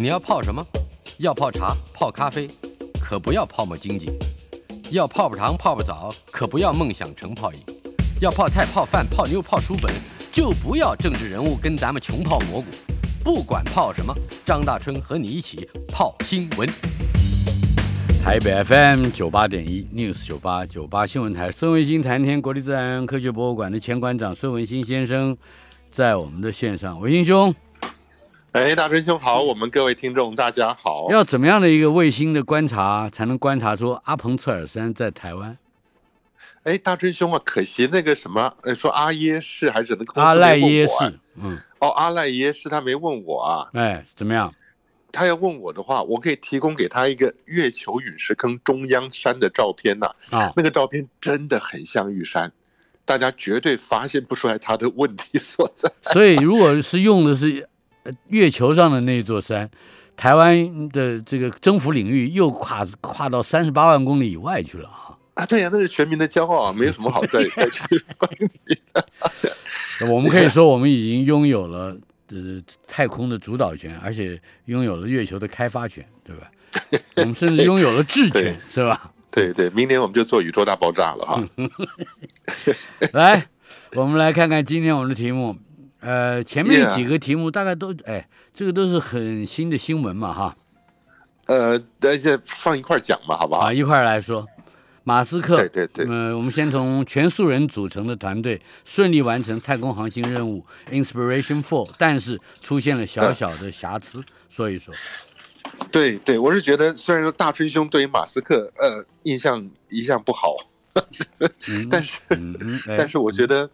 你要泡什么？要泡茶、泡咖啡，可不要泡沫经济；要泡泡糖、泡泡澡，可不要梦想成泡影；要泡菜、泡饭、泡妞、泡书本，就不要政治人物跟咱们穷泡蘑菇。不管泡什么，张大春和你一起泡新闻。台北 FM 九八点一 News 九八九八新闻台，孙文新谈天国立自然科学博物馆的前馆长孙文新先生在我们的线上，文新兄。哎，大春兄好，我们各位听众大家好。要怎么样的一个卫星的观察，才能观察出阿彭策尔山在台湾？哎，大春兄啊，可惜那个什么，呃，说阿耶是还是那个阿赖耶是？嗯，哦，阿赖耶是他没问我啊。哎，怎么样？他要问我的话，我可以提供给他一个月球陨石坑中央山的照片呐。啊，那个照片真的很像玉山，大家绝对发现不出来他的问题所在。所以，如果是用的是。月球上的那座山，台湾的这个征服领域又跨跨到三十八万公里以外去了啊！啊，对呀，那是全民的骄傲啊，没有什么好再再去分析的。我们可以说，我们已经拥有了呃太空的主导权，而且拥有了月球的开发权，对吧？我们甚至拥有了智权，是吧？对对，明年我们就做宇宙大爆炸了哈！来，我们来看看今天我们的题目。呃，前面几个题目大概都哎，这个都是很新的新闻嘛，哈。呃，而且放一块讲嘛，好不好？啊，一块来说，马斯克，对对对。呃，我们先从全素人组成的团队顺利完成太空航行任务 Inspiration Four，但是出现了小小的瑕疵，说一说。对对，我是觉得虽然说大春兄对于马斯克呃印象一向不好，但是 但是我觉得。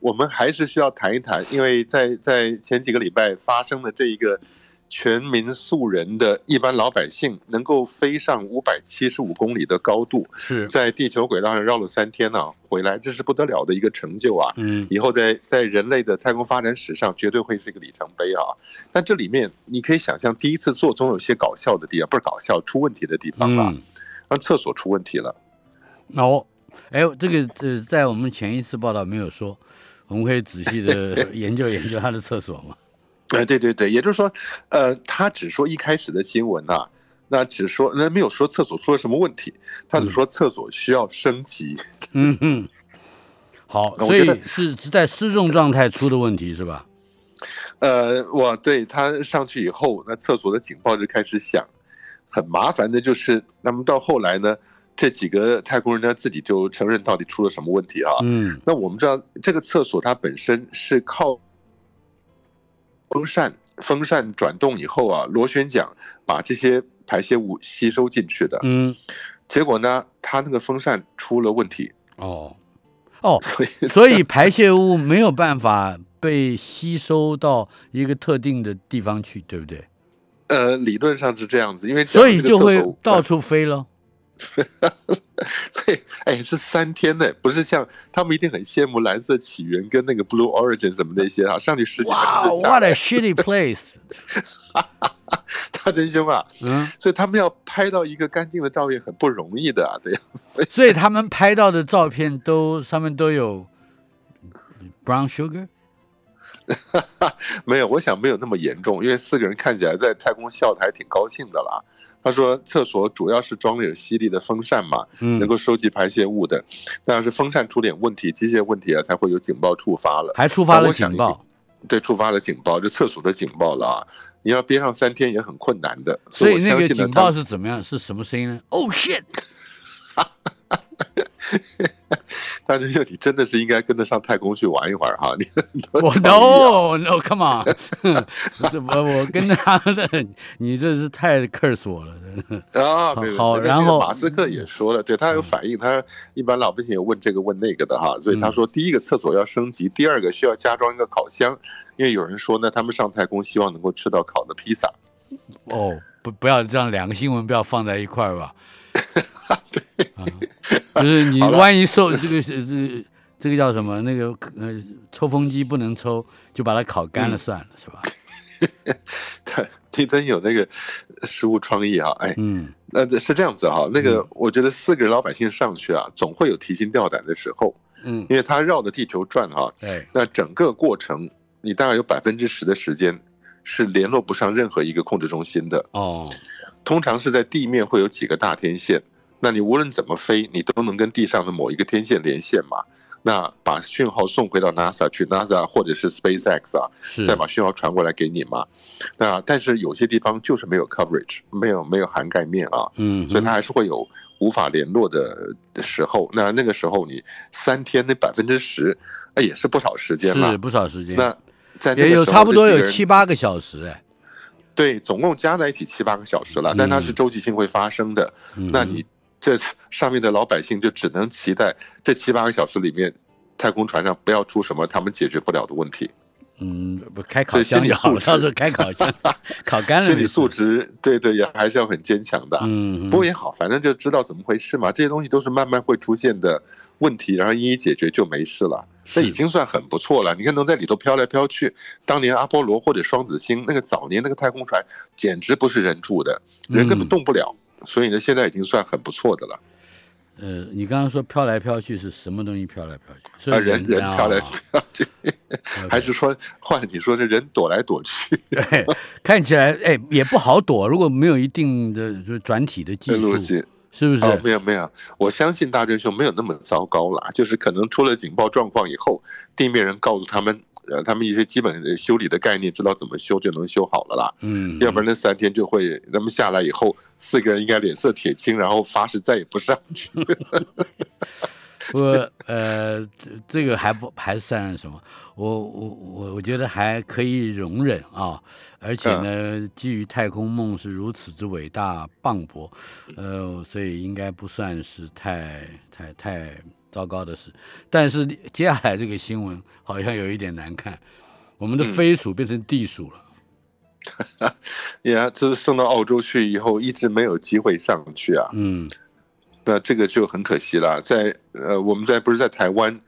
我们还是需要谈一谈，因为在在前几个礼拜发生的这一个全民素人的一般老百姓能够飞上五百七十五公里的高度，是在地球轨道上绕了三天呢，回来这是不得了的一个成就啊！嗯，以后在在人类的太空发展史上绝对会是一个里程碑啊！但这里面你可以想象，第一次做总有些搞笑的地方，不是搞笑出问题的地方啊，让厕所出问题了。哦，哎，这个呃，在我们前一次报道没有说。我们可以仔细的 研究研究他的厕所嘛？哎，对对对，也就是说，呃，他只说一开始的新闻呐，那只说那没有说厕所出了什么问题，他只说厕所需要升级。嗯嗯，好，所以是在失重状态出的问题是吧？呃，我对他上去以后，那厕所的警报就开始响，很麻烦的就是，那么到后来呢？这几个太空人他自己就承认到底出了什么问题啊？嗯，那我们知道这个厕所它本身是靠风扇，风扇转动以后啊，螺旋桨把这些排泄物吸收进去的。嗯，结果呢，它那个风扇出了问题。哦，哦，所以所以 排泄物没有办法被吸收到一个特定的地方去，对不对？呃，理论上是这样子，因为所以就会到处飞了。所以，哎，是三天呢，不是像他们一定很羡慕蓝色起源跟那个 Blue Origin 什么那些啊，上去十几哇，What a shitty place！大真兄啊，嗯，所以他们要拍到一个干净的照片很不容易的啊，对。所以他们拍到的照片都上面都有 brown sugar？没有，我想没有那么严重，因为四个人看起来在太空笑的还挺高兴的啦。他说：“厕所主要是装了有吸力的风扇嘛，能够收集排泄物的。那要是风扇出点问题，机械问题啊，才会有警报触发了。还触发了警报？对，触发了警报，就厕所的警报了啊！你要憋上三天也很困难的。所以那个警报是怎么样？是什么声音呢？Oh shit！” 大真兄，你真的是应该跟着上太空去玩一会儿哈！你 我 no no，come on！我我跟他的，你这是太 curse 我了。啊，好，然后马斯克也说了，对他有反应，他一般老百姓有问这个问那个的哈，所以他说，第一个厕所要升级，第二个需要加装一个烤箱，因为有人说呢，他们上太空希望能够吃到烤的披萨。哦，不，不要这样，两个新闻不要放在一块儿吧。对，就是你万一受这个是这这个叫什么？那个呃抽风机不能抽，就把它烤干了算了，是吧？他你真有那个食物创意啊！哎，嗯，那这是这样子哈。那个我觉得四个老百姓上去啊，总会有提心吊胆的时候，嗯，因为他绕着地球转哈，对，那整个过程你大概有百分之十的时间。是联络不上任何一个控制中心的。哦，通常是在地面会有几个大天线，那你无论怎么飞，你都能跟地上的某一个天线连线嘛。那把讯号送回到 NASA 去，NASA 或者是 SpaceX 啊，再把讯号传过来给你嘛。那但是有些地方就是没有 coverage，没有没有涵盖面啊，嗯，所以它还是会有无法联络的时候。那那个时候你三天那百分之十，哎也是不少时间是。不少时间，那在那也有差不多有七八个小时哎，对，总共加在一起七八个小时了，但它是周期性会发生的。嗯那你这上面的老百姓就只能期待这七八个小时里面，太空船上不要出什么他们解决不了的问题。嗯不开烤箱就好了，到时候开烤箱 烤干了心理素质，对对，也还是要很坚强的。嗯，不过也好，反正就知道怎么回事嘛。这些东西都是慢慢会出现的问题，然后一一解决就没事了。那已经算很不错了。你看能在里头飘来飘去，当年阿波罗或者双子星那个早年那个太空船，简直不是人住的，人根本嗯动不了。所以呢，现在已经算很不错的了。呃，你刚刚说飘来飘去是什么东西飘来飘去？是啊，人人啊飘来飘去，还是说换你说这人躲来躲去？对，看起来哎也不好躲，如果没有一定的就是转体的技术，是不是？哦，没有没有，我相信大真兄没有那么糟糕啦，就是可能出了警报状况以后，地面人告诉他们，呃，他们一些基本的修理的概念，知道怎么修就能修好了啦。嗯，要不然那三天就会，他们下来以后，四个人应该脸色铁青，然后发誓再也不上去。我呃，这这个还不还算什么？我我我我觉得还可以容忍啊，而且呢，基于太空梦是如此之伟大磅礴，呃，所以应该不算是太太太糟糕的事。但是接下来这个新闻好像有一点难看，我们的嗯飞鼠变成地鼠了。呀，这送到澳洲去以后，一直没有机会上去啊。嗯那这个就很可惜了。在呃，我们在不是在台湾，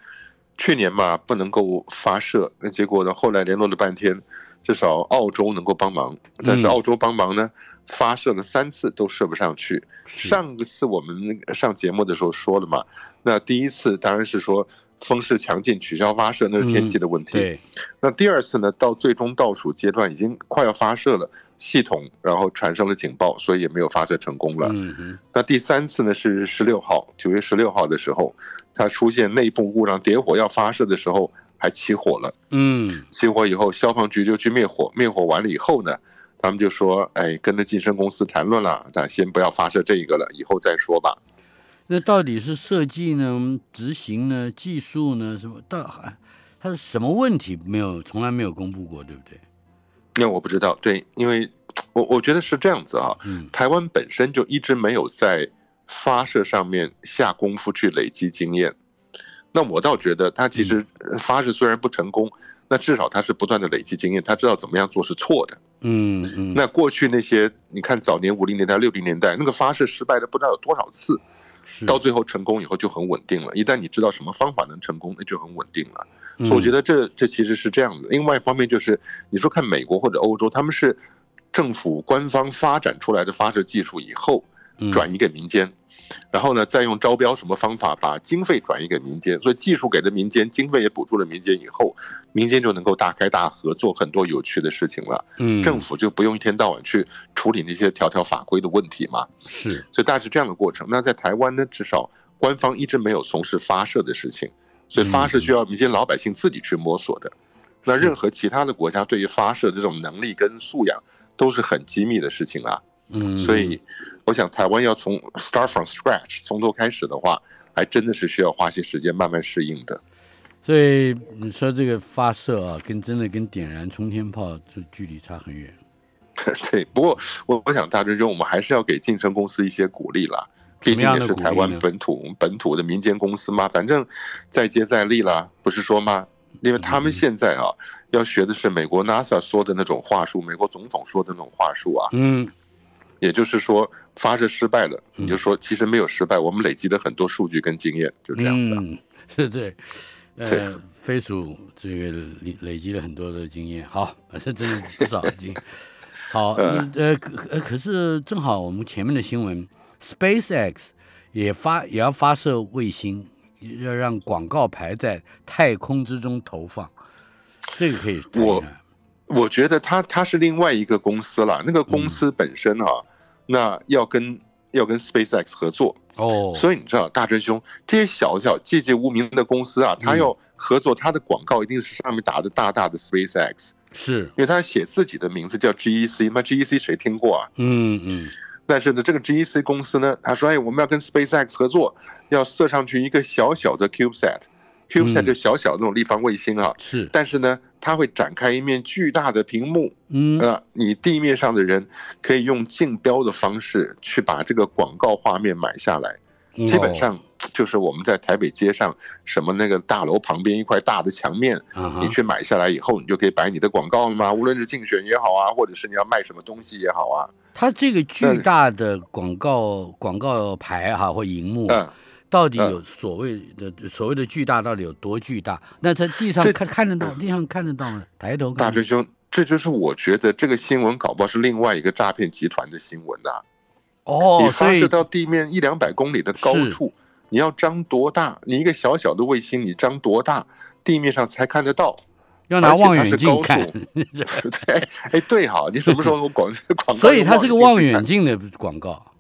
去年嘛不能够发射，那结果呢后来联络了半天，至少澳洲能够帮忙，但是嗯澳洲帮忙呢，发射了三次都射不上去。上个次我们上节目的时候说了嘛，那第一次当然是说风势强劲取消发射，那是天气的问题。对，那第二次呢，到最终倒数阶段已经快要发射了，系统然后产生了警报，所以也没有发射成功了。嗯哼，那第三次呢是十六号，九月十六号的时候，它出现内部故障，点火要发射的时候还起火了。嗯起火以后，消防局就去灭火，灭火完了以后呢，他们就说，哎，跟着晋升公司谈论了，咱先不要发射这一个了，以后再说吧。那到底是设计呢、执行呢、技术呢？什么？到还它是什么问题没有，从来没有公布过，对不对？那我不知道，对，因为我我觉得是这样子啊，嗯台湾本身就一直没有在发射上面下功夫去累积经验。那我倒觉得他其实呃发射虽然不成功，那至少他是不断的累积经验，他知道怎么样做是错的。嗯嗯，那过去那些你看早年五零年代、六零年代那个发射失败的不知道有多少次，是到最后成功以后就很稳定了。一旦你知道什么方法能成功，那就很稳定了。嗯所以我觉得这这其实是这样的。另外一方面就是，你说看美国或者欧洲，他们是政府官方发展出来的发射技术以后嗯转移给民间，然后呢再用招标什么方法把经费转移给民间，所以技术给了民间，经费也补助了民间以后，民间就能够大开大合做很多有趣的事情了。嗯政府就不用一天到晚去处理那些条条法规的问题嘛。是所以大致这样的过程。那在台湾呢，至少官方一直没有从事发射的事情，所以发射需要民间老百姓自己去摸索的。那任何其他的国家对于发射这种能力跟素养都是很机密的事情啊。嗯，所以，我想台湾要从 start from scratch 从头开始的话，还真的是需要花些时间慢慢适应的。所以你说这个发射啊，跟真的跟点燃冲天炮这距离差很远。对，不过我我想大真兄，我们还是要给晋升公司一些鼓励啦。毕竟也是台湾本土本土的民间公司嘛，反正再接再厉啦，不是说吗？因为他嗯们现在啊，要学的是美国 NASA 说的那种话术，美国总统说的那种话术啊，嗯也就是说发射失败了，嗯你就说其实没有失败，我们累积了很多数据跟经验，就这样子啊。嗯，是对。对呃，飞鼠这个累累积了很多的经验，好，这 真的不少经验。好，嗯呃，可呃可是正好我们前面的新闻，SpaceX 也发也要发射卫星，要让广告牌在太空之中投放，这个可以我我觉得它它是另外一个公司了，那个公司本身啊，那要跟要跟 SpaceX 合作。哦，所以你知道，大真兄这些小小寂寂无名的公司啊，他要合作，他的广告一定是上面打着大大的 SpaceX，是。因为他写自己的名字叫 GEC，那 GEC 谁听过啊？嗯嗯，但是呢，这个 GEC 公司呢，他说，哎，我们要跟 SpaceX 合作，要射上去一个小小的 CubeSat。CubeSat 就小小那种立方卫星啊，是，但是呢，它会展开一面巨大的屏幕，嗯，呃，你地面上的人可以用竞标的方式去把这个广告画面买下来，基本上就是我们在台北街上什么那个大楼旁边一块大的墙面，你去买下来以后，你就可以摆你的广告了吗？无论是竞选也好啊，或者是你要卖什么东西也好啊，它这个巨大的广告广告牌哈或荧幕。嗯到底有所谓的所谓的巨大，到底有多巨大？那在地上看看得到，地上看得到吗？抬头看。大追兄，这就是我觉得这个新闻搞不好是另外一个诈骗集团的新闻呐。哦，你发射到地面一两百公里的高处，你要张多大？你一个小小的卫星，你张多大？地面上才看得到。要拿望远镜看。对，哎，对哈，你什么时候 广 广告？所以它是个望远镜的广告。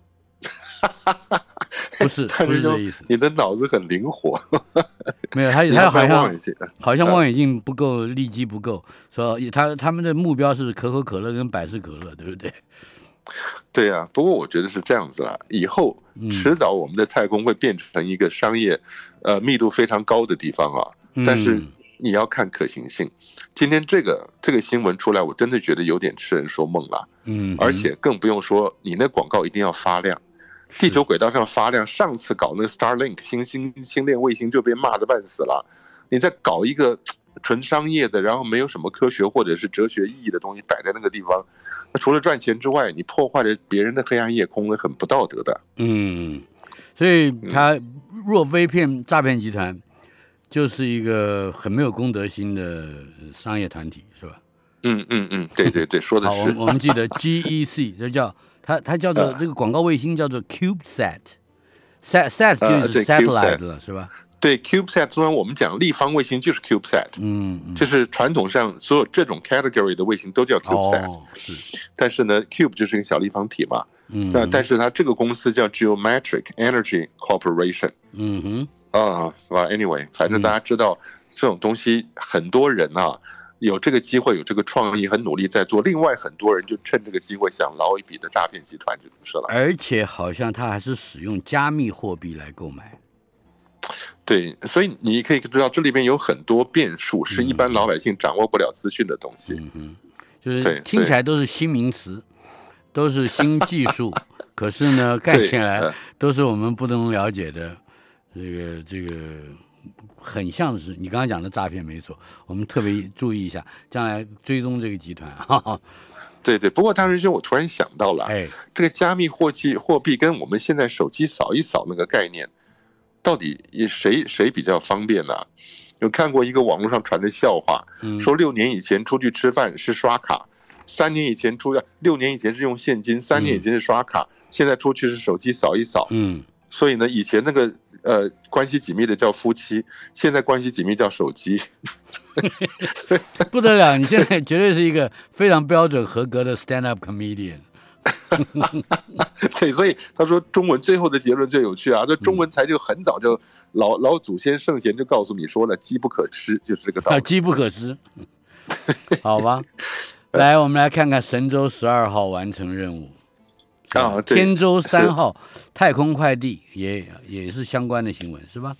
不是，不是这意思。你的脑子很灵活。没有，他他好像好像望远镜不够，力机不够，说他他们的目标是可口可乐跟百事可乐，对不对？对呀，不过我觉得是这样子啊，以后迟早我们的太空会变成一个商业，呃，密度非常高的地方啊。但是你要看可行性。今天这个这个新闻出来，我真的觉得有点痴人说梦了。嗯，而且更不用说你那广告一定要发亮。地球轨道上发亮，上次搞那个 Starlink 星星星链卫星就被骂的半死了。你再搞一个纯商业的，然后没有什么科学或者是哲学意义的东西摆在那个地方，那除了赚钱之外，你破坏了别人的黑暗夜空，那很不道德的。嗯，所以他若非骗诈骗集团，就是一个很没有公德心的商业团体，是吧？嗯嗯嗯，对对对，说的是。好，我们记得 GEC，这叫。它它叫做这个广告卫星叫做 CubeSat，Sat Sat 就是 satellite 了，是吧？对，CubeSat，虽然我们讲立方卫星就是 CubeSat，嗯，就是传统上所有这种 category 的卫星都叫 CubeSat，是。但是呢，Cube 就是一个小立方体嘛，嗯，那但是它这个公司叫 Geometric Energy Corporation，嗯哼，啊，是吧？Anyway，反正大家知道这种东西，很多人啊。有这个机会，有这个创意，很努力在做。另外，很多人就趁这个机会想捞一笔的诈骗集团就是了。而且，好像他还是使用加密货币来购买。对，所以你可以知道，这里边有很多变数，是一般老百姓掌握不了资讯的东西。嗯哼，就是听起来都是新名词，都是新技术，可是呢，干起来都是我们不能了解的。这个，这个。很像是你刚刚讲的诈骗，没错。我们特别 注意一下，将来追踪这个集团。哈哈。对对，不过大师兄，我突然想到了，哎，这个加密货币货币跟我们现在手机扫一扫那个概念，到底谁谁比较方便呢？有看过一个网络上传的笑话，说六年以前出去吃饭是刷卡，三年以前出六年以前是用现金，三年以前是刷卡，现在出去是手机扫一扫。嗯，所以呢，以前那个。呃，关系紧密的叫夫妻，现在关系紧密叫手机，不得了！你现在绝对是一个非常标准合格的 stand up comedian。对，所以他说中文最后的结论最有趣啊！这中文才就很早就老老祖先圣贤就告诉你说了，机不可失，就是这个道理。机不可失，好吧。来，我们来看看神舟十二号完成任务。啊，天舟三号太空快递也也是相关的新闻，是吧？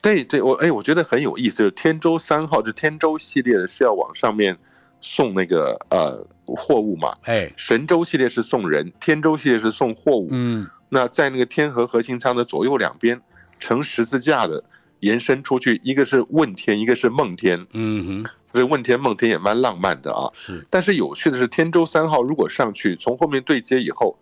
对对，我哎，我觉得很有意思。就是天舟三号，就天舟系列的是要往上面送那个呃货物嘛？哎，神舟系列是送人，天舟系列是送货物。嗯，那在那个天河核心舱的左右两边呈十字架的延伸出去，一个是问天，一个是梦天。嗯哼，所以问天梦天也蛮浪漫的啊。是，但是有趣的是，天舟三号如果上去从后面对接以后。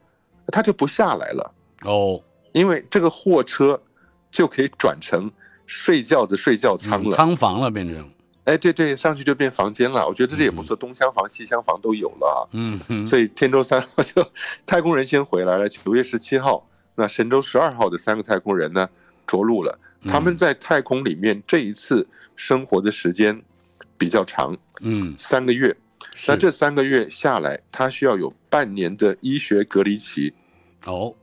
他就不下来了哦，因为这个货车就可以转成睡觉的睡觉舱了，仓房了变成。哎，对对，上去就变房间了。我觉得这也不错，东厢房、西厢房都有了啊。嗯，所以天舟三号就 太空人先回来了。九月十七号，那神舟十二号的三个太空人呢着陆了。他们在太空里面这一次生活的时间比较长，嗯，三个月。那这三个月下来，他需要有半年的医学隔离期。哦，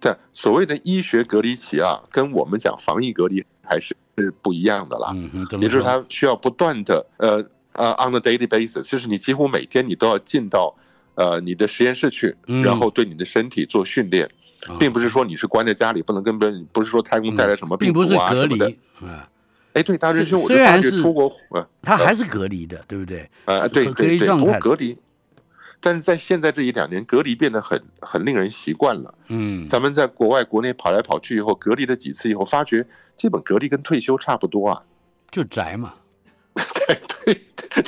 但，所谓的医学隔离期啊，跟我们讲防疫隔离还是是不一样的啦。嗯哼，也就是他需要不断的呃呃 on a daily basis，就是你几乎每天你都要进到呃你的实验室去，然后对你的身体做训练，并不是说你是关在家里不能跟别人，不是说太空带来什么病毒啊什么的。啊，哎，对，大师兄，我就发觉出国，他还是隔离的，对不对？啊，对隔离状态，隔离。但是在现在这一两年，隔离变得很很令人习惯了。嗯，咱们在国外、国内跑来跑去以后，隔离了几次以后，发觉基本隔离跟退休差不多啊，就宅嘛。对，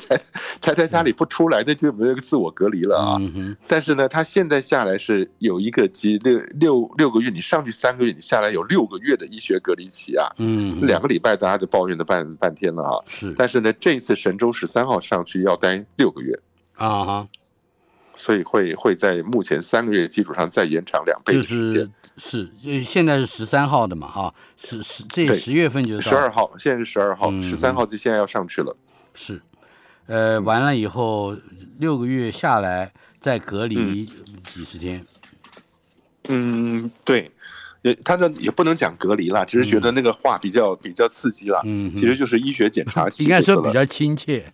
宅宅在家里不出来，那就没有个自我隔离了啊。但是呢，他现在下来是有一个几六六六个月，你上去三个月，你下来有六个月的医学隔离期啊。嗯，两个礼拜大家就抱怨了半半天了啊。是，但是呢，这次神舟十三号上去要待六个月啊哈。所以会会在目前三个月基础上再延长两倍的时间，是就现在是十三号的嘛，哈，十十这十月份就是十二号，现在是十二号，十三号就现在要上去了，是，呃，完了以后六个月下来再隔离几十天，嗯，对，也他这也不能讲隔离了，只是觉得那个话比较比较刺激了，嗯，其实就是医学检查 期，应该说比较亲切。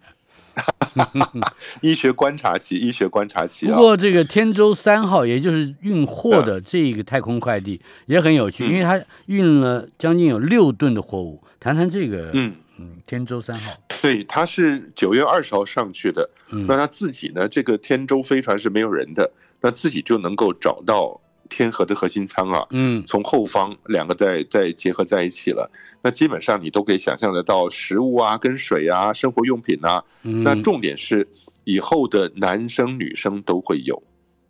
医学观察期，医学观察期。不过这个天舟三号，也就是运货的这个太空快递也很有趣，因为它运了将近有六吨的货物。谈谈这个，嗯嗯，天舟三号。对，它是九月二十号上去的。那他自己呢？这个天舟飞船是没有人的，那自己就能够找到。天河的核心舱啊，嗯，从后方两个再再结合在一起了，那基本上你都可以想象得到食物啊、跟水啊、生活用品啊，那重点是以后的男生女生都会有，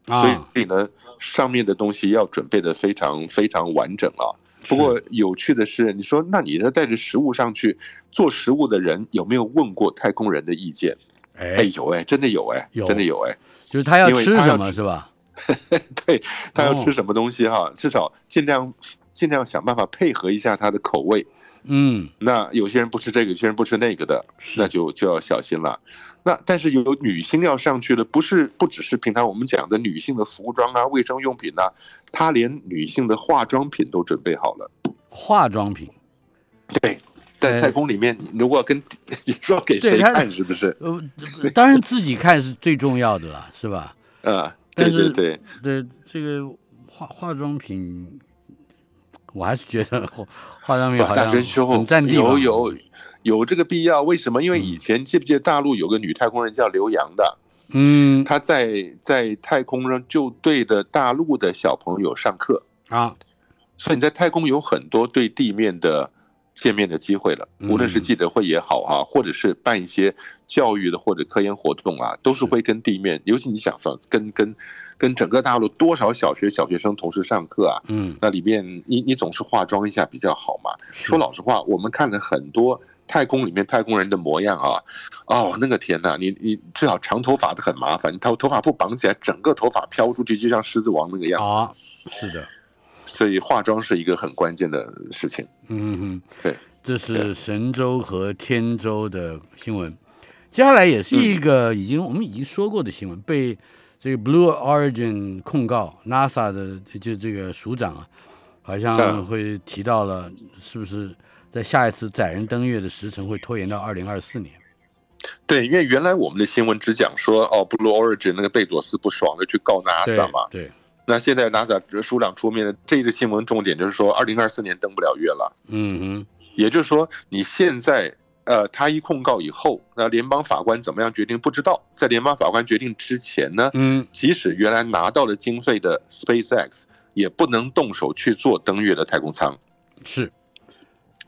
所以呢，上面的东西要准备的非常非常完整啊。不过有趣的是，你说那你这带着食物上去做食物的人有没有问过太空人的意见？哎，有哎，真的有哎，真的有哎，就是他要吃什么是吧？对他要吃什么东西哈，至少尽量尽量想办法配合一下他的口味。嗯，那有些人不吃这个，有些人不吃那个的，那就就要小心了。那但是有女星要上去了，不是不只是平常我们讲的女性的服装啊、卫生用品呐，她连女性的化妆品都准备好了。化妆品，对，在太空里面，如果跟 你说给谁看，是不是？呃，当然自己看是最重要的了，是吧？啊。但是对对这个化化妆品，我还是觉得化化妆品好像很占地有有有这个必要？为什么？因为以前记不记得大陆有个女太空人叫刘洋的？嗯，她在在太空上就对着大陆的小朋友上课啊，所以你在太空有很多对地面的。见面的机会了，无论是记者会也好啊，或者是办一些教育的或者科研活动啊，都是会跟地面，尤其你想说跟跟跟整个大陆多少小学小学生同时上课啊，嗯，那里面你你总是化妆一下比较好嘛。说老实话，我们看了很多太空里面太空人的模样啊，哦，那个天呐，你你最好长头发的很麻烦，头头发不绑起来，整个头发飘出去，就像狮子王那个样子。啊，是的。所以化妆是一个很关键的事情。嗯哼，对，这是神舟和天舟的新闻。接下来也是一个已经我们已经说过的新闻，被这个 Blue Origin 控告 NASA 的就这个署长啊，好像会提到了，是不是在下一次载人登月的时程会拖延到二零二四年？对，因为原来我们的新闻只讲说，哦，Blue Origin 那个贝佐斯不爽的去告 NASA 嘛，对。那现在 NASA 署长出面的这个新闻重点就是说，二零二四年登不了月了。嗯哼，也就是说，你现在呃，他一控告以后，那联邦法官怎么样决定不知道。在联邦法官决定之前呢，嗯，即使原来拿到了经费的 SpaceX 也不能动手去做登月的太空舱。是。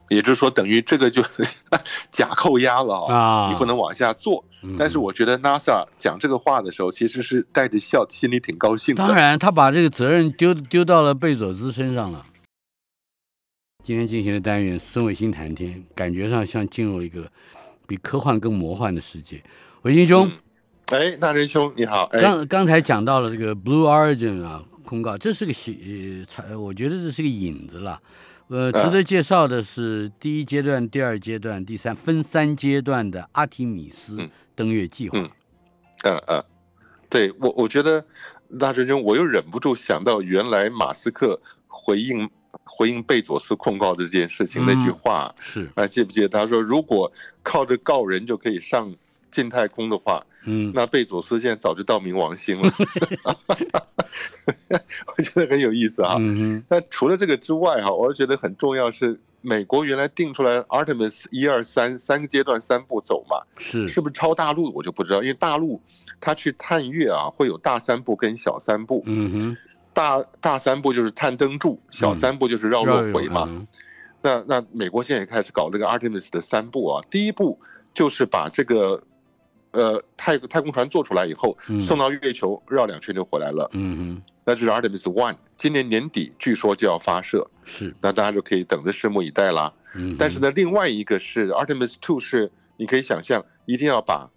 也就是说，等于这个就 假扣押了啊！你不能往下做。但是我觉得 NASA 讲这个话的时候，其实是带着笑，心里挺高兴的。当然，他把这个责任丢丢到了贝佐斯身上了。今天进行的单元，孙伟新谈天，感觉上像进入了一个比科幻更魔幻的世界。伟新兄，哎，大仁兄你好。刚刚才讲到了这个 Blue Origin 啊，公告，这是个喜，呃，我觉得这是个引子了。呃，值得介绍的是第一阶段、第二阶段、第三分三阶段的阿提米斯登月计划。嗯。嗯，对我我觉得大师兄，我又忍不住想到原来马斯克回应回应贝佐斯控告的这件事情那句话，是。啊，记不记得他说如果靠着告人就可以上进太空的话，嗯那贝佐斯现在早就到冥王星了。我觉得很有意思啊。嗯哼那除了这个之外哈，我觉得很重要是美国原来定出来 Artemis 一二三三个阶段三步走嘛，是是不是超大陆我就不知道，因为大陆它去探月啊会有大三步跟小三步，嗯哼大大三步就是探灯柱，小三步就是绕落回嘛。嗯那那美国现在也开始搞这个 Artemis 的三步啊，第一步就是把这个呃太太空船做出来以后嗯，送到月球绕两圈就回来了，嗯哼。那就是 Artemis One，今年年底据说就要发射，是。那大家就可以等着拭目以待啦。嗯但是呢，另外一个是 Artemis Two 是你可以想象，一定要把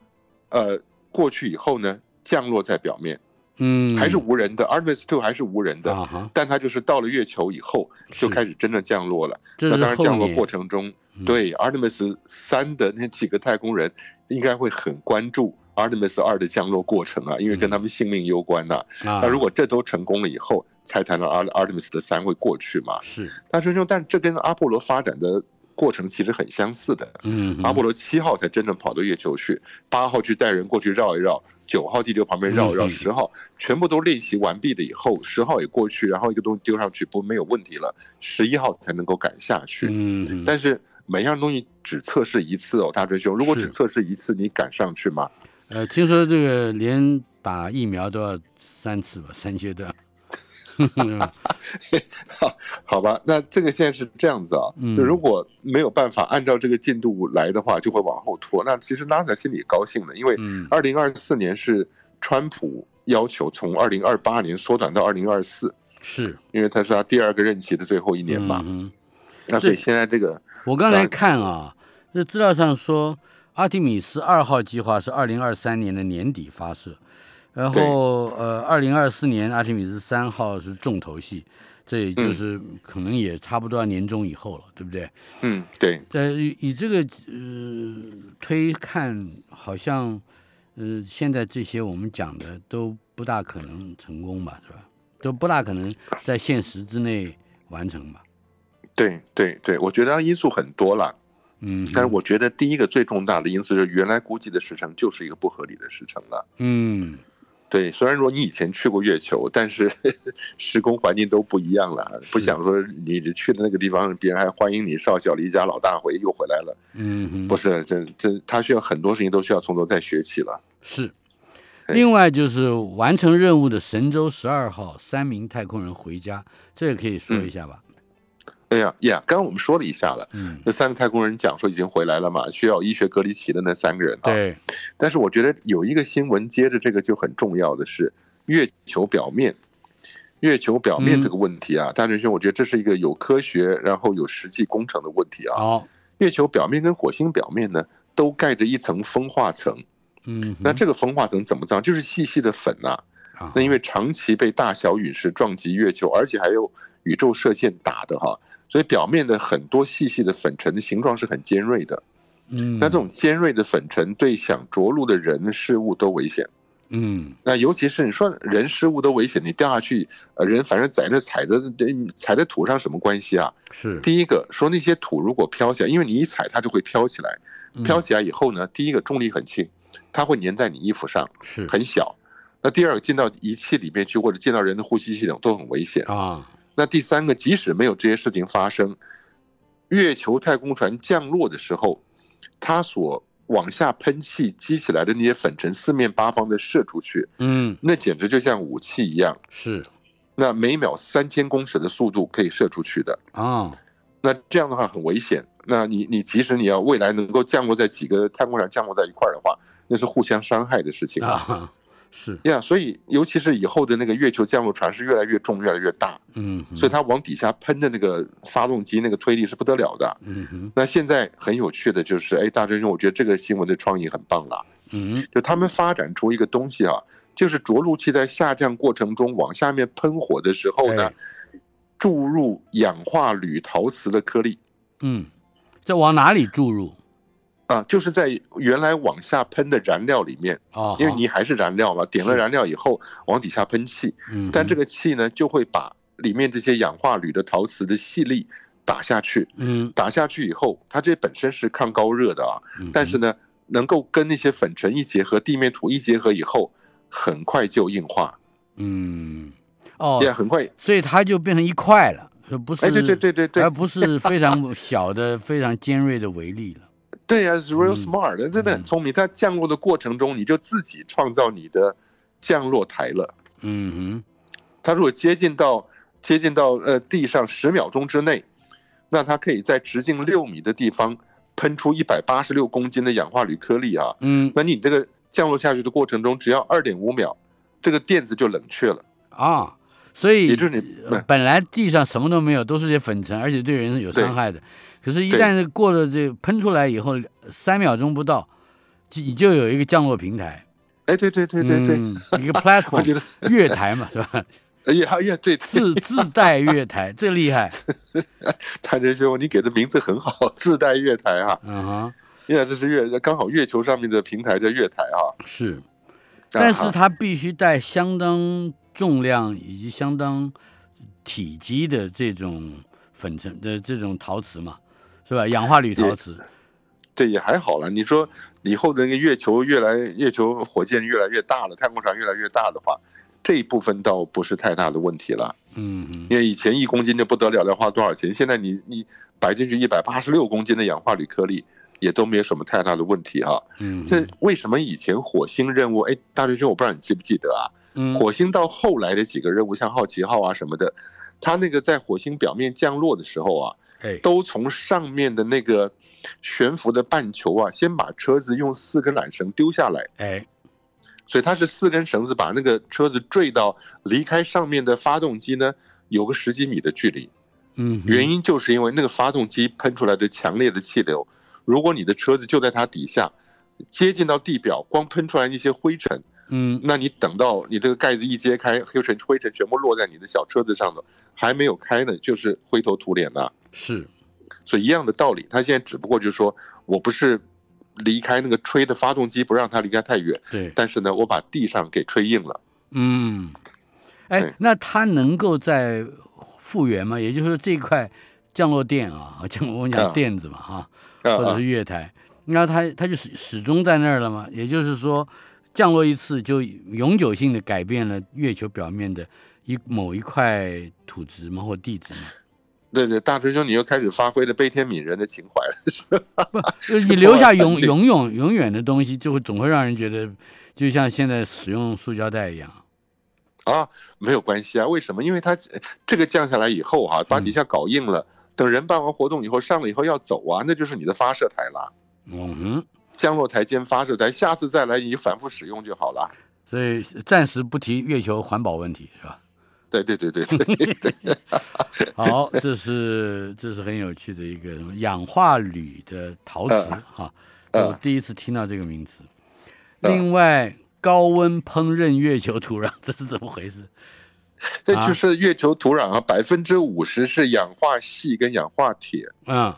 呃过去以后呢降落在表面，嗯。还是无人的 Artemis Two 还是无人的，啊但它就是到了月球以后就开始真正降落了。那当然，降落过程中，嗯。对 Artemis 三的那几个太空人应该会很关注 Artemis 二的降落过程啊，因为跟他们性命攸关呐、啊那如果这都成功了以后，才谈到 Art Artemis 的三会过去嘛。是但是说，但这跟阿波罗发展的过程其实很相似的。嗯阿波罗七号才真正跑到月球去，八号去带人过去绕一绕，九号地球旁边绕一绕，十号全部都练习完毕了以后，十号也过去，然后一个东西丢上去不没有问题了，十一号才能够赶下去。嗯但是每样东西只测试一次哦，大追兄，如果只测试一次，你敢上去吗？呃，听说这个连打疫苗都要三次吧，三阶段。好，好吧，那这个现在是这样子啊，嗯就如果没有办法按照这个进度来的话，就会往后拖。那其实 NASA 心里也高兴的，因为嗯二零二四年是川普要求从二零二八年缩短到二零二四，是因为他是他第二个任期的最后一年嘛。嗯哼那所以对现在这个我刚才看啊，这资料上说，阿提米斯二号计划是二零二三年的年底发射，然后呃，二零二四年阿提米斯三号是重头戏，这也就是可能也差不多要年终以后了，对不对？嗯，对，在以以这个呃推看，好像呃现在这些我们讲的都不大可能成功吧，是吧？都不大可能在现实之内完成吧？对，对，对，我觉得因素很多了。嗯，但是我觉得第一个最重大的因素就是原来估计的时程就是一个不合理的时程了。嗯对，虽然说你以前去过月球，但是 时空环境都不一样了，不想说你去的那个地方，别人还欢迎你少小离家老大回又回来了，嗯哼，不是这这他需要很多事情都需要从头再学起了。是。另外就是完成任务的神舟十二号三名太空人回家，这个可以说一下吧？哎呀呀，刚刚我们说了一下了，嗯，那三个太空人讲说已经回来了嘛，需要医学隔离期的那三个人啊。对，但是我觉得有一个新闻接着这个就很重要的是月球表面，月球表面这个问题啊，大仁兄，我觉得这是一个有科学然后有实际工程的问题啊。好，月球表面跟火星表面呢，都盖着一层风化层。嗯，那这个风化层怎么造？就是细细的粉呐、啊那因为长期被大小陨石撞击月球，而且还有宇宙射线打的哈，所以表面的很多细细的粉尘的形状是很尖锐的。嗯，那这种尖锐的粉尘对想着陆的人事物都危险。嗯那尤其是你说人事物都危险，你掉下去，呃，人反正在那踩着踩在土上什么关系啊？是第一个说那些土如果飘起来，因为你一踩它就会飘起来，嗯飘起来以后呢，第一个重力很轻，它会粘在你衣服上，是很小。那第二个进到仪器里面去，或者进到人的呼吸系统都很危险。啊，那第三个，即使没有这些事情发生，月球太空船降落的时候，它所往下喷气激起来的那些粉尘，四面八方的射出去，嗯那简直就像武器一样。是那每秒三千公尺的速度可以射出去的，啊，那这样的话很危险。那你你即使你要未来能够降落在几个太空船降落在一块儿的话，那是互相伤害的事情啊。啊是呀所以尤其是以后的那个月球降落船是越来越重，越来越大，嗯，所以它往底下喷的那个发动机那个推力是不得了的。嗯哼那现在很有趣的就是，哎，大真兄，我觉得这个新闻的创意很棒了。嗯就他们发展出一个东西啊，就是着陆器在下降过程中往下面喷火的时候呢哎，注入氧化铝陶瓷的颗粒。嗯，这往哪里注入？啊，就是在原来往下喷的燃料里面，啊，因为你还是燃料嘛，点了燃料以后往底下喷气，嗯，但这个气呢就会把里面这些氧化铝的陶瓷的细粒打下去，嗯，打下去以后，它这本身是抗高热的啊，嗯但是呢，能够跟那些粉尘一结合，地面土一结合以后，很快就硬化，嗯，哦，也很快，所以它就变成一块了，而不是哎，对对对对对而，不是非常小的、非常尖锐的微粒了。对呀、是 real 嗯 smart，真的嗯很聪明。在降落的过程中，你就自己创造你的降落台了。嗯它如果接近到接近到呃地上十秒钟之内，那它可以在直径六米的地方喷出一百八十六公斤的氧化铝颗粒啊。嗯那你这个降落下去的过程中，只要二点五秒，这个垫子就冷却了。啊，所以也就是你呃本来地上什么都没有，都是些粉尘，而且对人是有伤害的。可是，一旦过了这喷出来以后，三秒钟不到，就你就有一个降落平台，哎，对对对对对，嗯一个 我 platform 月台嘛，是吧？哎呀哎呀，对，自自带月台，最厉害。谭仁兄，你给的名字很好，自带月台啊。嗯哼，因为这是月，刚好月球上面的平台叫月台啊。是，但是啊它必须带相当重量以及相当体积的这种粉尘的这种陶瓷嘛，是吧？氧化铝陶瓷。对也还好了。你说以后的那个月球越来月球火箭越来越大了，太空船越来越大的话，这一部分倒不是太大的问题了。嗯哼，因为以前一公斤就不得了，要花多少钱？现在你你摆进去一百八十六公斤的氧化铝颗粒，也都没有什么太大的问题啊。嗯，这为什么以前火星任务？哎，大学生，我不知道你记不记得啊？嗯。火星到后来的几个任务，像好奇号啊什么的，它那个在火星表面降落的时候啊，哎，都从上面的那个悬浮的半球啊，先把车子用四根缆绳丢下来，哎，所以它是四根绳子把那个车子坠到离开上面的发动机呢，有个十几米的距离。嗯，原因就是因为那个发动机喷出来的强烈的气流，如果你的车子就在它底下，接近到地表，光喷出来那些灰尘，嗯那你等到你这个盖子一揭开，灰尘灰尘全部落在你的小车子上头，还没有开呢，就是灰头土脸的。是，所以一样的道理，他现在只不过就是说我不是离开那个吹的发动机，不让它离开太远，对，但是呢，我把地上给吹硬了。嗯，哎，那它能够在复原吗？也就是说，这块降落垫啊，降我们讲啊垫子嘛，哈，或者是月台，那它它就始始终在那儿了嘛？也就是说，降落一次就永久性的改变了月球表面的一某一块土质嘛，或地质嘛？对对，大师兄，你又开始发挥了悲天悯人的情怀了，是吧？不，就是你留下永永永永远的东西，就会总会让人觉得，就像现在使用塑胶袋一样。啊，没有关系啊，为什么？因为它这个降下来以后哈、把底下搞硬了，等人办完活动以后上了以后要走啊，那就是你的发射台了，嗯哼，降落台兼发射台，下次再来你反复使用就好了。所以暂时不提月球环保问题，是吧？对对对对对对，好，这是这是很有趣的一个什么氧化铝的陶瓷嗯哈，嗯我第一次听到这个名词。嗯另外，高温烹饪月球土壤，这是怎么回事？这就是月球土壤啊，百分之五十是氧化锡跟氧化铁，嗯，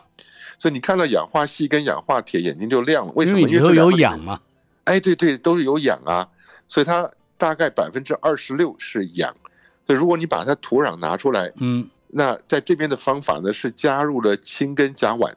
所以你看到氧化锡跟氧化铁，眼睛就亮了。为什么？因为里头有氧。嘛。哎，对对，都是有氧啊，所以它大概百分之二十六是氧。所以如果你把它土壤拿出来，嗯那在这边的方法呢是加入了氢跟甲烷，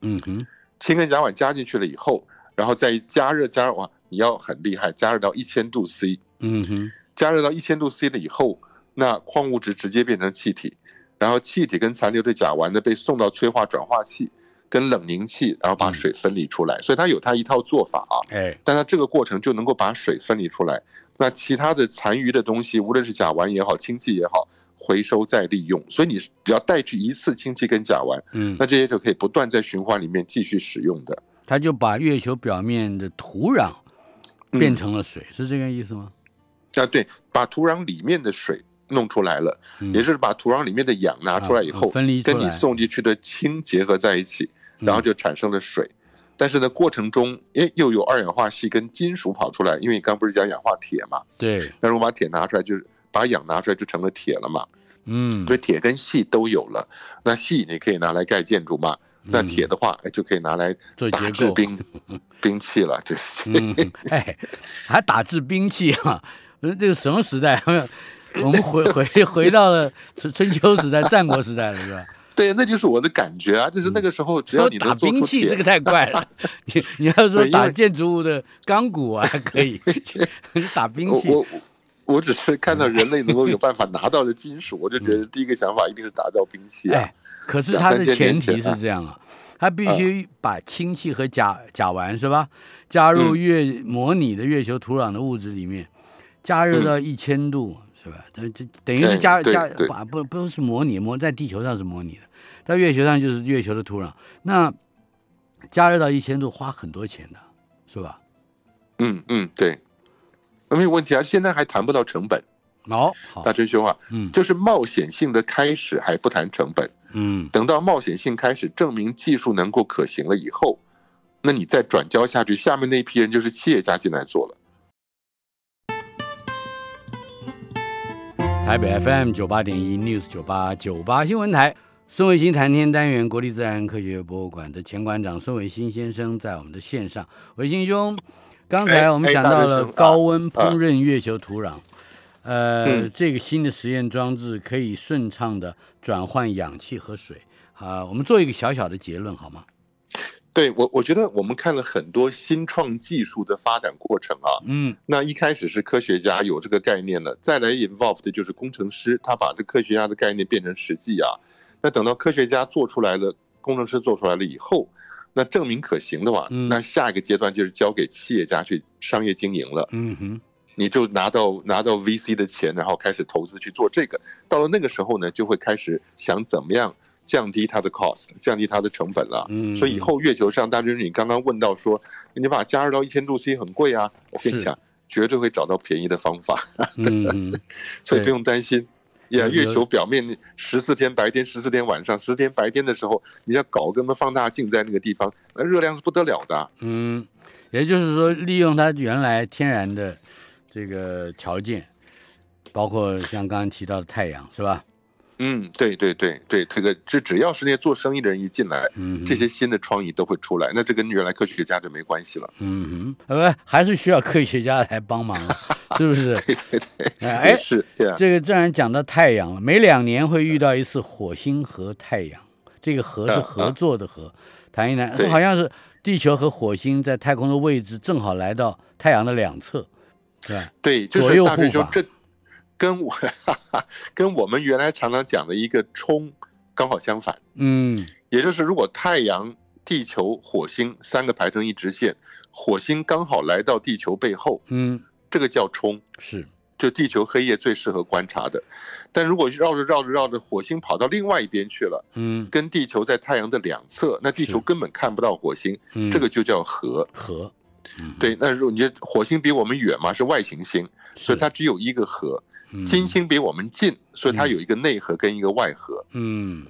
嗯哼，氢跟甲烷加进去了以后，然后再加热加热哇，你要很厉害，加热到一千度 C，嗯哼，加热到一千度 C 了以后，那矿物质直接变成气体，然后气体跟残留的甲烷呢被送到催化转化器跟冷凝器，然后把嗯水分离出来，所以它有它一套做法啊。哎，但它这个过程就能够把水分离出来。那其他的残余的东西，无论是甲烷也好，氢气也好，回收再利用。所以你只要带去一次氢气跟甲烷，嗯那，这些就可以不断在循环里面继续使用的。它就把月球表面的土壤嗯变成了水，是这个意思吗？啊，对，把土壤里面的水弄出来了，嗯也就是把土壤里面的氧拿出来以后，啊分离跟你送进去的氢结合在一起，然后嗯就产生了水。但是呢，过程中，诶，又有二氧化锡跟金属跑出来，因为你刚不是讲氧化铁嘛？对，那如果把铁拿出来，就是把氧拿出来，就成了铁了嘛。嗯所以铁跟锡都有了。那锡你可以拿来盖建筑嘛，那铁的话，哎，就可以拿来做结构打制兵兵 器了。对，嗯，哎，还打制兵器啊？呃这个什么时代？我们回回回到了春春秋时代、战国时代了，是吧？对，那就是我的感觉啊，就是那个时候，只要你打兵器，这个太 怪了。你你要说打建筑物的钢骨啊，还可以，打兵器。我我我只是看到人类能够有办法拿到的金属，我就觉得第一个想法一定是打造兵器啊。哎，可是它的前提是这样啊，它必须把氢气和甲甲烷是吧，加嗯入月模拟的月球土壤的物质里面，加热到一千度是吧？这这等于是加加对把不不是模拟模在地球上是模拟的，在月球上就是月球的土壤。那加热到一千度花很多钱的，是吧？嗯嗯，对，那没有问题啊。现在还谈不到成本，哦，好大，真兄啊，嗯就是冒险性的开始还不谈成本，嗯等到冒险性开始证明技术能够可行了以后，那你再转交下去，下面那一批人就是企业家进来做了。台北 FM 九八点一 News 九八九八新闻台，孙伟新谈天单元，国立自然科学博物馆的前馆长孙伟新先生在我们的线上。伟新兄，刚才哎我们哎讲到了高温烹饪月球土壤，呃，嗯这个新的实验装置可以顺畅的转换氧气和水。啊，我们做一个小小的结论好吗？对我，我觉得我们看了很多新创技术的发展过程啊。嗯那一开始是科学家有这个概念了，再来 involve 的就是工程师，他把这科学家的概念变成实际啊。那等到科学家做出来了，工程师做出来了以后，那证明可行的话，嗯那下一个阶段就是交给企业家去商业经营了。嗯哼，你就拿到拿到 VC 的钱，然后开始投资去做这个。到了那个时候呢，就会开始想怎么样降低它的 cost，降低它的成本了。嗯，所以以后月球上，大军你刚刚问到说，你把它加热到一千度 C 很贵啊，我跟你讲，绝对会找到便宜的方法，嗯嗯对 所以不用担心。呀，有月球表面十四天白天，十四天晚上，十天白天的时候，你要搞个什么放大镜在那个地方，那热量是不得了的。嗯，也就是说，利用它原来天然的这个条件，包括像刚刚提到的太阳，是吧？嗯，对对对对，这个这只要是那些做生意的人一进来，嗯，这些新的创意都会出来，那这跟原来科学家就没关系了。嗯哼，呃，还是需要科学家来帮忙，是不是？对 对对，哎是。这个自然讲到太阳了，每两年会遇到一次火星和太阳，这个“合”是嗯合作的“和”，谈一谈，对好像是地球和火星在太空的位置正好来到太阳的两侧，对吧？对，就左右是大师护法跟我哈哈跟我们原来常常讲的一个冲刚好相反，嗯也就是如果太阳、地球、火星三个排成一直线，火星刚好来到地球背后，嗯，这个叫冲。是，就地球黑夜最适合观察的，但如果绕着绕着绕着，火星跑到另外一边去了，嗯跟地球在太阳的两侧，那地球根本看不到火星，嗯，这个就叫合。和，嗯，对，那如果你火星比我们远嘛，是外行星，所以它只有一个核。嗯金星比我们近，所以它有一个内核跟一个外核。嗯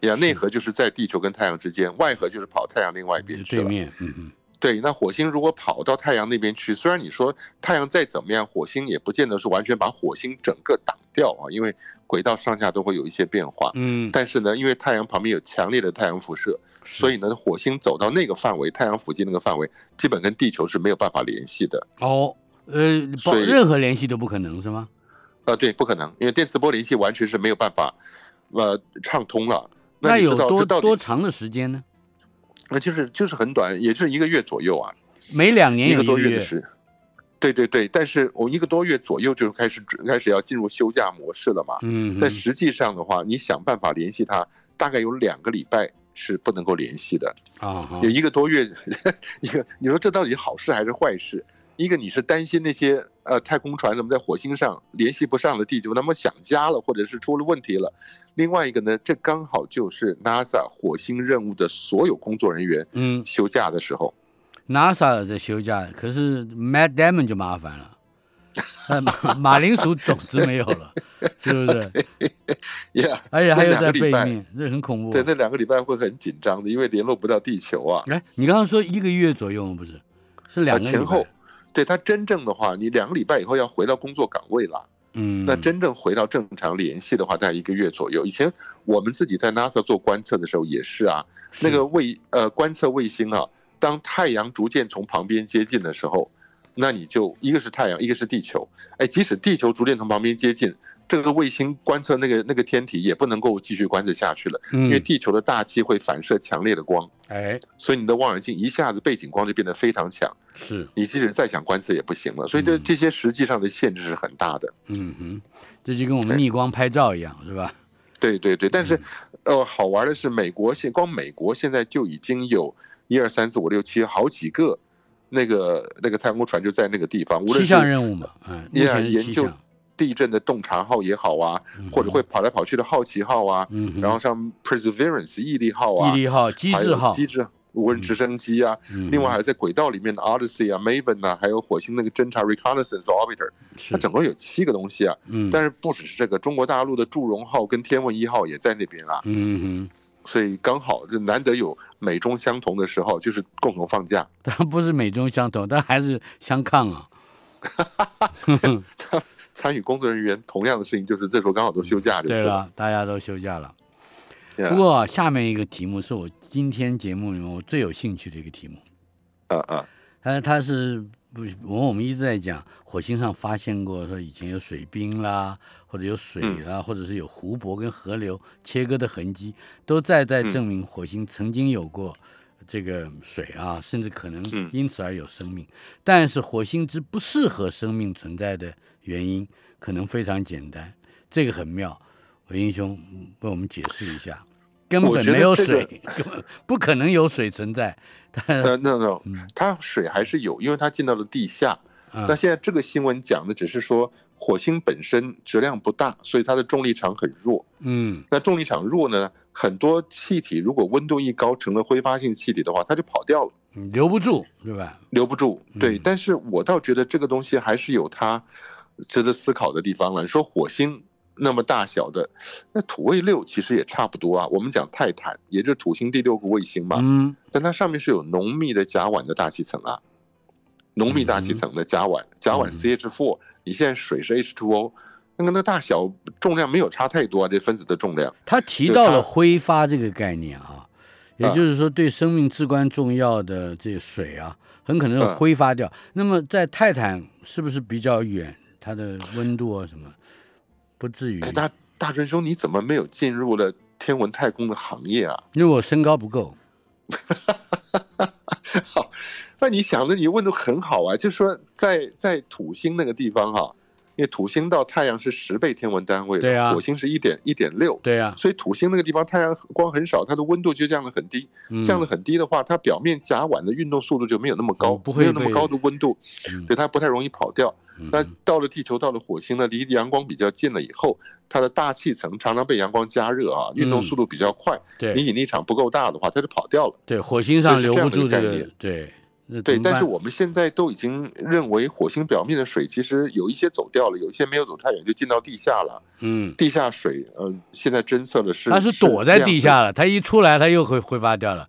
呀，内核就是在地球跟太阳之间，外核就是跑太阳另外一边去了。对面，嗯嗯对，那火星如果跑到太阳那边去，虽然你说太阳再怎么样，火星也不见得是完全把火星整个挡掉啊，因为轨道上下都会有一些变化。嗯，但是呢，因为太阳旁边有强烈的太阳辐射，所以以呢，火星走到那个范围，太阳附近那个范围，基本跟地球是没有办法联系的。哦，呃，包所以任何联系都不可能是吗？呃，对，不可能，因为电磁波联系完全是没有办法，呃，畅通了。你知道有多多长的时间呢？那就是就是很短，也就是一个月左右啊，每两年一个一个，多月的时。对对对，但是我一个多月左右就开始开始要进入休假模式了嘛。嗯，但实际上的话，你想办法联系他，大概有两个礼拜是不能够联系的，啊有，一个多月，一个你说这到底好事还是坏事？一个你是担心那些呃太空船怎么在火星上联系不上了地球，那么想家了，或者是出了问题了。另外一个呢，这刚好就是 NASA 火星任务的所有工作人员嗯休假的时候。，NASA 在休假，可是 Matt Damon 就麻烦了，呃马马铃薯种子没有了，是不是？Yeah，而且还有个礼拜背面，这很恐怖对，。那两个礼拜会很紧张的，因为联络不到地球啊。哎，你刚刚说一个月左右？不是，是两前后。对他真正的话，你两个礼拜以后要回到工作岗位了。嗯，那真正回到正常联系的话，在一个月左右。以前我们自己在 NASA 做观测的时候也是啊，那个卫呃观测卫星啊，当太阳逐渐从旁边接近的时候，那你就一个是太阳，一个是地球，哎，即使地球逐渐从旁边接近。这个卫星观测那个那个天体也不能够继续观测下去了，因为地球的大气会反射强烈的光，哎，所以你的望远镜一下子背景光就变得非常强，是。你即使再想观测也不行了，所以这这些实际上的限制是很大的。嗯哼，这就跟我们逆光拍照一样，是吧？对对对，但是，呃，好玩的是，美国现光美国现在就已经有一二三四五六七好几个那个那个太空船就在那个地方，无论气象任务嘛，嗯，研究。地震的洞察号也好啊，或者会跑来跑去的好奇号啊，然后像 Perseverance 毅力号啊，毅力号、机智号、机智无人直升机啊，另外还在轨道里面的 Odyssey 啊、Maven 啊，还有火星那个侦察 Reconnaissance Orbiter，它总共有七个东西啊。嗯，但是不只是这个，中国大陆的祝融号跟天问一号也在那边啊。嗯哼，所以刚好就难得有美中相同的时候，就是共同放假。但不是美中相同，但还是相抗啊。参与工作人员同样的事情，就是这时候刚好都休假的对了，大家都休假了。不过下面一个题目是我今天节目里面我最有兴趣的一个题目。啊啊，它它是不？我我们一直在讲火星上发现过说以前有水冰啦，或者有水啦，或者是有湖泊跟河流切割的痕迹，都在在证明火星曾经有过这个水啊，甚至可能因此而有生命。但是火星之不适合生命存在的。原因可能非常简单，这个很妙，伟英兄为我们解释一下，根本没有水，根本不可能有水存在。呃，那那它水还是有，因为它进到了地下。那现在这个新闻讲的只是说火星本身质量不大，所以它的重力场很弱。嗯，那重力场弱呢，很多气体如果温度一高成了挥发性气体的话，它就跑掉了，留不住，对吧？留不住，对。但是我倒觉得这个东西还是有它。值得思考的地方了。你说火星那么大小的，那土卫六其实也差不多啊。我们讲泰坦，也就是土星第六个卫星嘛。嗯。但它上面是有浓密的甲烷的大气层啊，浓密大气层的甲烷，甲烷 CH4。你现在水是 H2O，那个那大小重量没有差太多啊，这分子的重量。他提到了挥发这个概念啊，也就是说对生命至关重要的这水啊，很可能会挥发掉。那么在泰坦是不是比较远？它的温度啊什么，不至于。大大专兄，你怎么没有进入了天文太空的行业啊？因为我身高不够。好，那你想的，你问的很好啊，就说在在土星那个地方哈。因为土星到太阳是十倍天文单位，对啊，火星是一点一点六，对啊，所以土星那个地方太阳光很少，它的温度就降得很低，降得很低的话，它表面甲烷的运动速度就没有那么高，没有那么高的温度，所以它不太容易跑掉。那到了地球，到了火星呢，离阳光比较近了以后，它的大气层常常被阳光加热啊，运动速度比较快，你引力场不够大的话，它就跑掉了。对，火星上留不住这个，对。对，但是我们现在都已经认为火星表面的水其实有一些走掉了，有一些没有走太远就进到地下了。嗯，地下水，呃，现在侦测的是它是躲在地下了，它一出来它又会挥发掉了，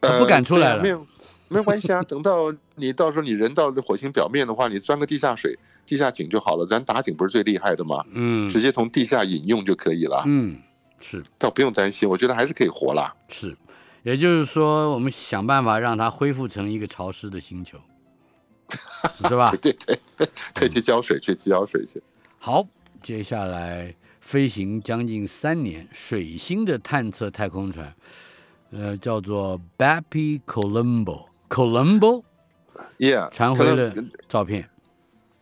它不敢出来了。没有，没有关系啊，等到你到时候你人到了火星表面的话，你钻个地下水、地下井就好了。咱打井不是最厉害的吗？嗯，直接从地下饮用就可以了。嗯，是，倒不用担心，我觉得还是可以活啦。是，也就是说，我们想办法让它恢复成一个潮湿的星球。是吧？对对 对，去浇水，去浇水去。好，接下来飞行将近三年，水星的探测太空船，呃，叫做 Bappy Colombo，Colombo，Yeah，传回了照片。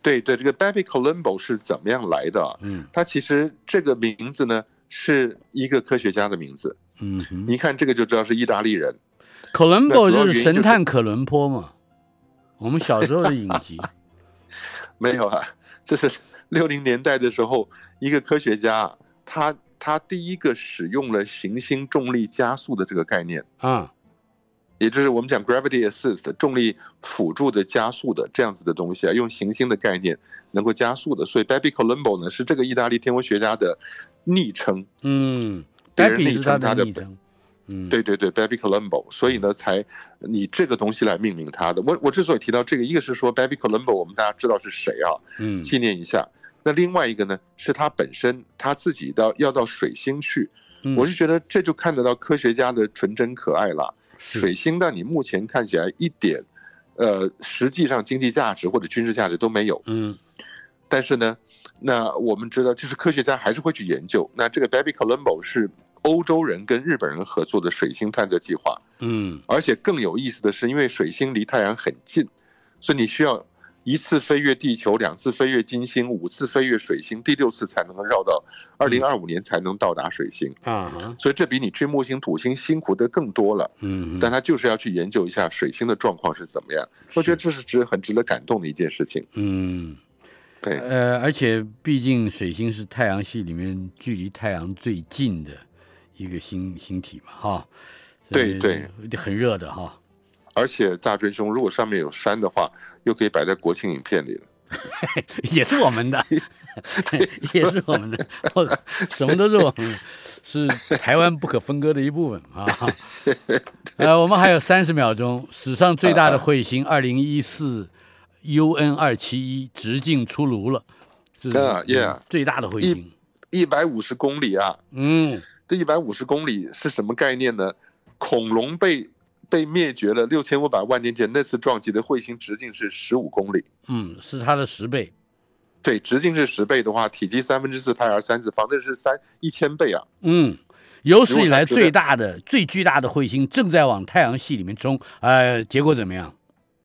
对对，这个 Bappy Colombo 是怎么样来的？嗯，它其实这个名字呢是一个科学家的名字。嗯，你看这个就知道是意大利人。Colombo 就是神探可伦坡嘛。我们小时候的影集。没有啊，这是六零年代的时候，一个科学家，他他第一个使用了行星重力加速的这个概念。啊，也就是我们讲 gravity assist 重力辅助的加速的这样子的东西啊，用行星的概念能够加速的，所以 Bebi Colombo 呢是这个意大利天文学家的昵称，嗯，Bepi 是他的昵称。嗯，对对对，Baby Columbo，所以呢，才以这个东西来命名它的。我我之所以提到这个，一个是说 Baby Columbo，我们大家知道是谁啊？嗯，纪念一下。那另外一个呢，是他本身他自己到要到水星去，嗯我是觉得这就看得到科学家的纯真可爱了。是水星呢，你目前看起来一点，呃，实际上经济价值或者军事价值都没有。嗯但是呢，那我们知道，就是科学家还是会去研究。那这个 Baby Columbo 是欧洲人跟日本人合作的水星探测计划，嗯而且更有意思的是，因为水星离太阳很近，所以你需要一次飞越地球，两次飞越金星，五次飞越水星，第六次才能够绕到二零二五年才能到达水星。啊哈所以这比你追木星、土星辛苦的更多了。嗯，但他就是要去研究一下水星的状况是怎么样。我觉得这是值很值得感动的一件事情。嗯对，呃，而且毕竟水星是太阳系里面距离太阳最近的一个星星体嘛，哈。对对，很热的哈。而且大追兄，如果上面有山的话，又可以摆在国庆影片里了。也是我们的，也是我们的，什么都是我们，是台湾不可分割的一部分啊。呃，我们还有三十秒钟，史上最大的彗星二零一四 UN 二七一直径出炉了，这是啊，yeah 最大的彗星。一百五十公里啊，嗯，这一百五十公里是什么概念呢？恐龙被被灭绝了六千五百万年前，那次撞击的彗星直径是十五公里。嗯，是它的十倍。对，直径是十倍的话，体积三分之四派 r 三次方，那是三一千倍啊！嗯，有史以来最大的、最巨大的彗星正在往太阳系里面冲，呃，结果怎么样？